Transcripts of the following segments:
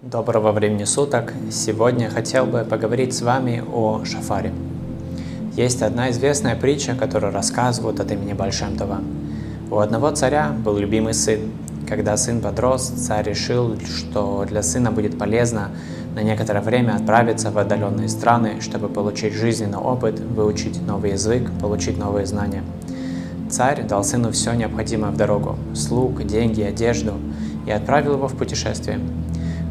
Доброго времени суток! Сегодня хотел бы поговорить с вами о шафаре. Есть одна известная притча, которую рассказывают от имени Бальшемтова. У одного царя был любимый сын. Когда сын подрос, царь решил, что для сына будет полезно на некоторое время отправиться в отдаленные страны, чтобы получить жизненный опыт, выучить новый язык, получить новые знания. Царь дал сыну все необходимое в дорогу – слуг, деньги, одежду – и отправил его в путешествие.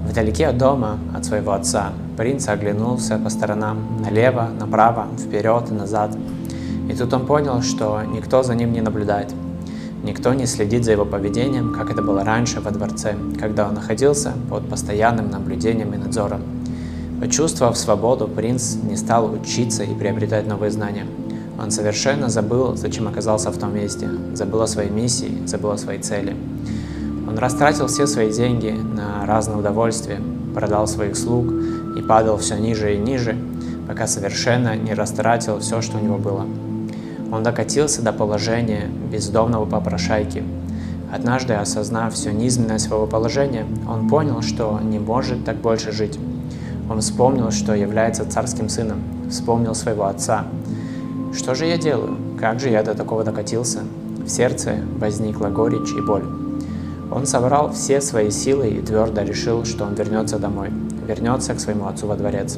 Вдалеке от дома, от своего отца, принц оглянулся по сторонам, налево, направо, вперед и назад. И тут он понял, что никто за ним не наблюдает. Никто не следит за его поведением, как это было раньше во дворце, когда он находился под постоянным наблюдением и надзором. Почувствовав свободу, принц не стал учиться и приобретать новые знания. Он совершенно забыл, зачем оказался в том месте, забыл о своей миссии, забыл о своей цели. Он растратил все свои деньги на разные удовольствия, продал своих слуг и падал все ниже и ниже, пока совершенно не растратил все, что у него было. Он докатился до положения бездомного попрошайки. Однажды, осознав всю низменность своего положения, он понял, что не может так больше жить. Он вспомнил, что является царским сыном, вспомнил своего отца. Что же я делаю? Как же я до такого докатился? В сердце возникла горечь и боль. Он собрал все свои силы и твердо решил, что он вернется домой, вернется к своему отцу во дворец.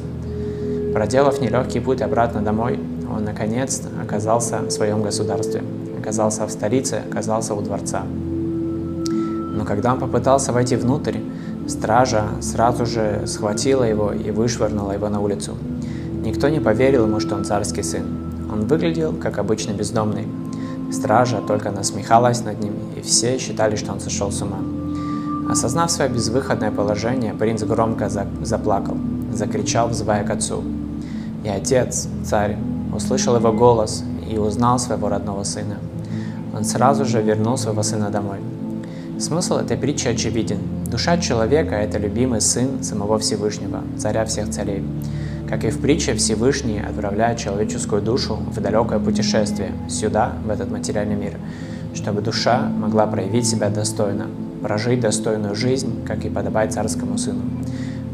Проделав нелегкий путь обратно домой, он наконец оказался в своем государстве, оказался в столице, оказался у дворца. Но когда он попытался войти внутрь, стража сразу же схватила его и вышвырнула его на улицу. Никто не поверил ему, что он царский сын. Он выглядел, как обычный бездомный, Стража только насмехалась над ним, и все считали, что он сошел с ума. Осознав свое безвыходное положение, принц громко заплакал, закричал, взывая к отцу. И отец, царь, услышал его голос и узнал своего родного сына. Он сразу же вернул своего сына домой. Смысл этой притчи очевиден. Душа человека – это любимый сын самого Всевышнего, царя всех царей. Как и в притче, Всевышний отправляет человеческую душу в далекое путешествие, сюда, в этот материальный мир, чтобы душа могла проявить себя достойно, прожить достойную жизнь, как и подобает царскому сыну.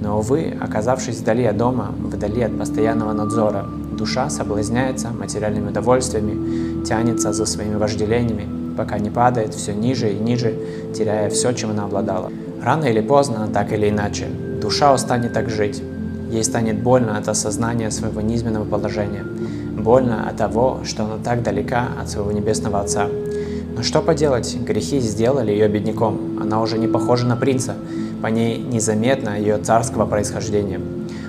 Но, увы, оказавшись вдали от дома, вдали от постоянного надзора, душа соблазняется материальными удовольствиями, тянется за своими вожделениями, пока не падает все ниже и ниже, теряя все, чем она обладала. Рано или поздно, так или иначе, душа устанет так жить, Ей станет больно от осознания своего низменного положения, больно от того, что она так далека от своего Небесного Отца. Но что поделать, грехи сделали ее бедняком, она уже не похожа на принца, по ней незаметно ее царского происхождения.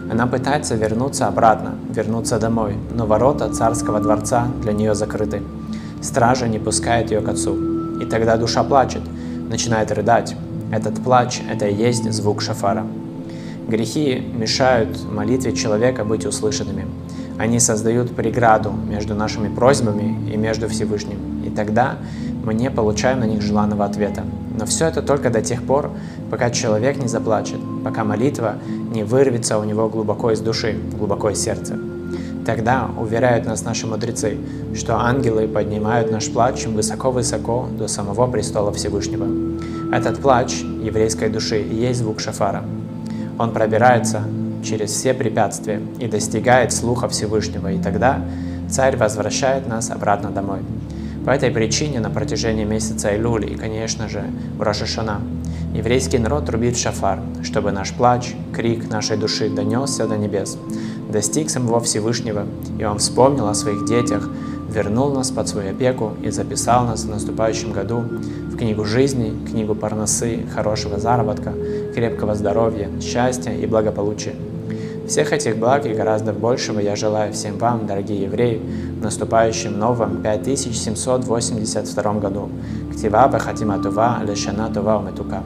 Она пытается вернуться обратно, вернуться домой, но ворота царского дворца для нее закрыты. Стража не пускает ее к отцу. И тогда душа плачет, начинает рыдать. Этот плач – это и есть звук шафара. Грехи мешают молитве человека быть услышанными. Они создают преграду между нашими просьбами и между Всевышним. И тогда мы не получаем на них желанного ответа. Но все это только до тех пор, пока человек не заплачет, пока молитва не вырвется у него глубоко из души, глубоко из сердца. Тогда уверяют нас наши мудрецы, что ангелы поднимают наш плач высоко-высоко до самого престола Всевышнего. Этот плач еврейской души и есть звук шафара – он пробирается через все препятствия и достигает слуха Всевышнего, и тогда царь возвращает нас обратно домой. По этой причине на протяжении месяца Илюли и, конечно же, в Рошашана еврейский народ трубит шафар, чтобы наш плач, крик нашей души донесся до небес, достиг самого Всевышнего, и он вспомнил о своих детях, вернул нас под свою опеку и записал нас в наступающем году в книгу жизни, книгу парносы, хорошего заработка, крепкого здоровья, счастья и благополучия. Всех этих благ и гораздо большего я желаю всем вам, дорогие евреи, в наступающем новом 5782 году. Ктива Бахатима Това Лешана Това Уметука.